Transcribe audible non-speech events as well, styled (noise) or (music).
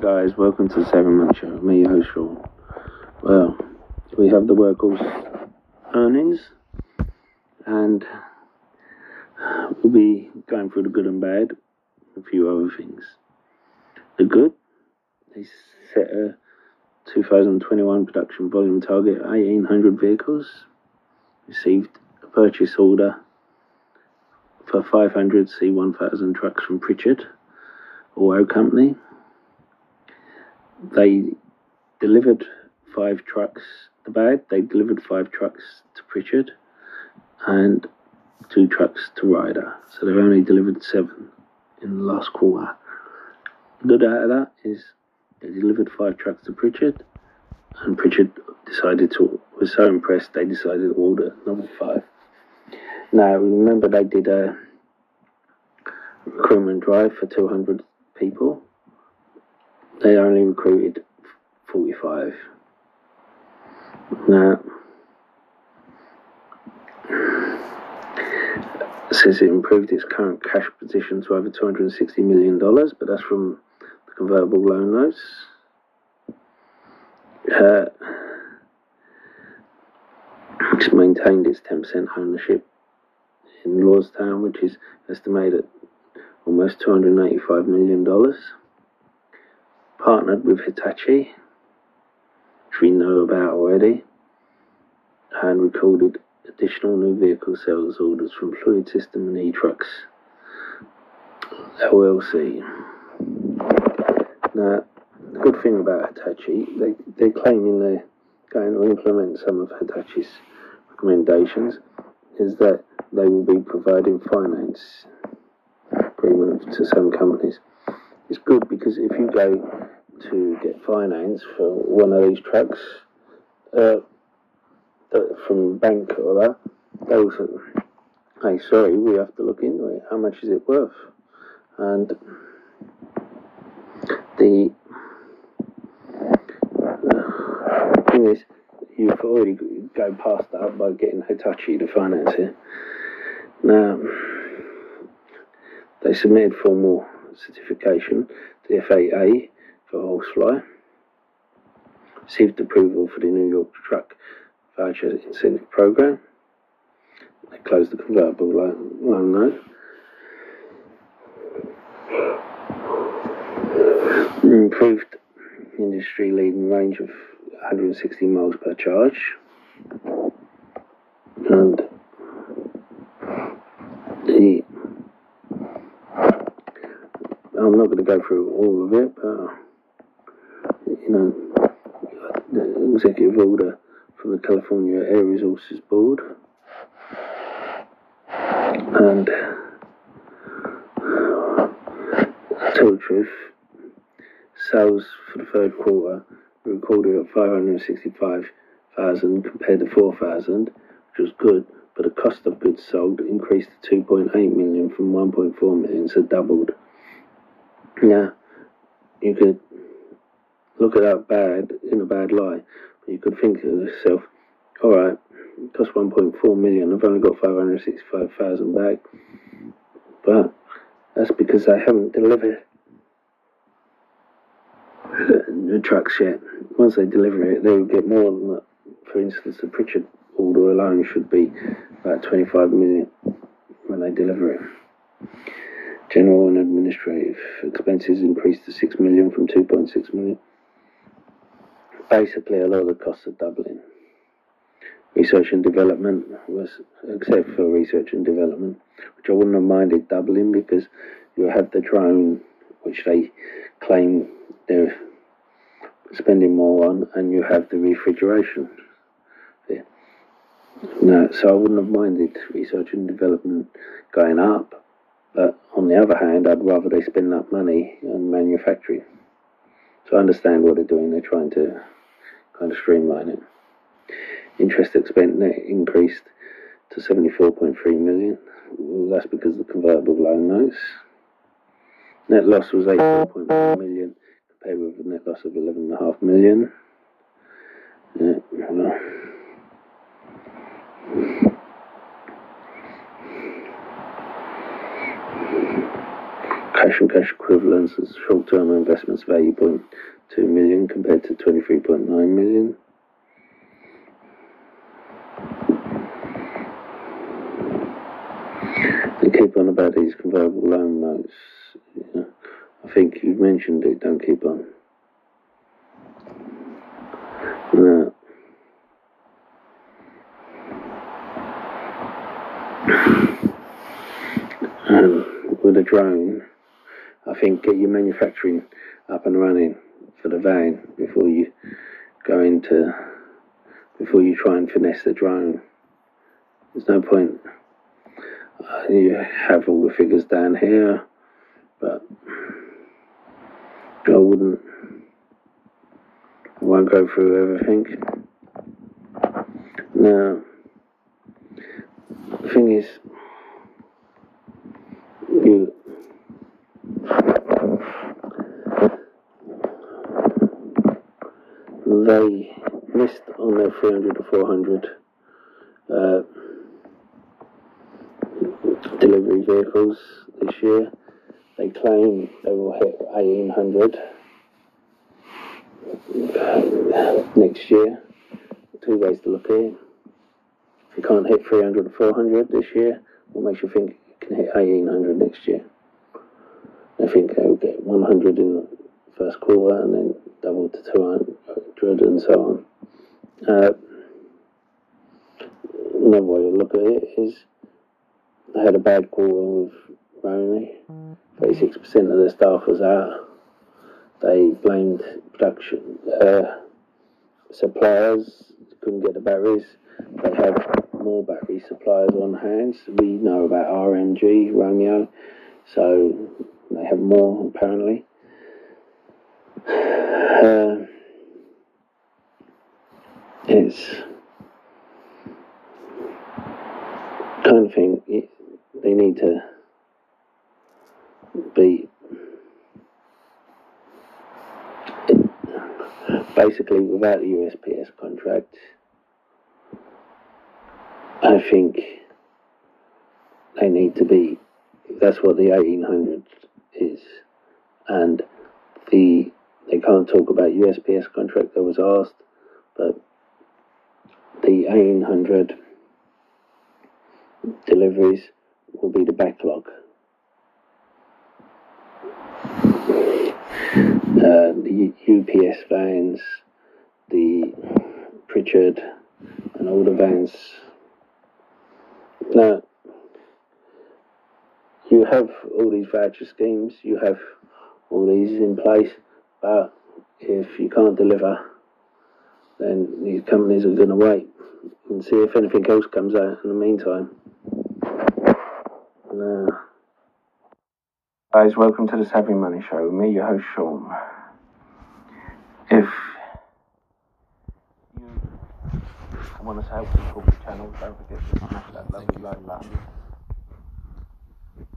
guys, welcome to the Savvy Money Show. Me, your host Sean. Well, we have the Workhorse earnings, and we'll be going through the good and bad, a few other things. The good, they set a 2021 production volume target 1,800 vehicles, received a purchase order for 500 C1000 trucks from Pritchard Auto Company. They delivered five trucks. The bad, they delivered five trucks to Pritchard and two trucks to Ryder. So they've only delivered seven in the last quarter. Good out of that is they delivered five trucks to Pritchard, and Pritchard decided to was so impressed they decided to order number five. Now remember they did a recruitment drive for 200 people. They only recruited 45. Now, it says it improved its current cash position to over $260 million, but that's from the convertible loan notes. Uh, it's maintained its 10% ownership in Lordstown, which is estimated at almost $285 million. Partnered with Hitachi, which we know about already, and recorded additional new vehicle sales orders from Fluid System and E-Trucks LLC. Now, the good thing about Hitachi, they, they're claiming they're going to implement some of Hitachi's recommendations, is that they will be providing finance agreement to some companies. It's good because if you go to get finance for one of these trucks, uh, from bank or that, they say, hey, sorry, we have to look into it. How much is it worth? And the uh, thing is, you've already go past that by getting Hitachi to finance it. Now, they submitted formal certification to the FAA for Horsefly, received approval for the New York Truck Voucher Incentive Program. They closed the convertible loan, loan note. Improved industry leading range of 160 miles per charge. And the I'm not going to go through all of it, but you know, the executive order uh, from the California Air Resources Board, and tell the truth, sales for the third quarter were recorded at 565,000 compared to 4,000, which was good, but the cost of goods sold increased to 2.8 million from 1.4 million, so doubled. Now, you could look at that bad in a bad light, you could think to yourself, all right, it cost 1.4 million. I've only got 565,000 back, but that's because I haven't delivered the trucks yet. Once they deliver it, they will get more than that. For instance, the Pritchard order alone should be about 25 million when they deliver it. General and administrative expenses increased to 6 million from 2.6 million. Basically, a lot of the costs are doubling. Research and development was, except for research and development, which I wouldn't have minded doubling because you have the drone, which they claim they're spending more on, and you have the refrigeration. There. No, so I wouldn't have minded research and development going up but on the other hand, I'd rather they spend that money on manufacturing. So I understand what they're doing. They're trying to kind of streamline it. Interest expense net increased to 74.3 million. That's because of the convertible loan notes. Net loss was 18.1 million compared with a net loss of 11.5 million. Yeah, well. cash and cash equivalents as short-term investments value 0.2 million compared to 23.9 million. They keep on about these convertible loan notes. I think you mentioned it, don't keep on. Um, with a drone, I think get your manufacturing up and running for the van before you go into before you try and finesse the drone. There's no point. Uh, you have all the figures down here, but I wouldn't. I won't go through everything. Now, the thing is, you they missed on their 300 to 400 uh, delivery vehicles this year. They claim they will hit 1800 next year. Two ways to look at it. If you can't hit 300 or 400 this year, what makes you think you can hit 1800 next year? I think they will get 100 in the first quarter and then double to 200 and so on. Uh, another way to look at it is I had a bad quarter with Roni. 36% of the staff was out. They blamed production uh, suppliers, couldn't get the batteries. They had more battery suppliers on hand. We know about RMG, Romeo, so they have more apparently. (sighs) Uh, it's kind of thing. They need to be basically without the USPS contract. I think they need to be. That's what the 1800 is, and the they can't talk about USPS contract. I was asked, but the 1800 deliveries will be the backlog. Uh, the UPS vans, the Pritchard, and the vans. Now, you have all these voucher schemes, you have all these in place, but if you can't deliver, then these companies are going to wait and see if anything else comes out in the meantime. Now, guys, welcome to the Savvy Money Show. with Me, your host, Sean. If you want us to help support the channel, don't forget to smash that lovely like button.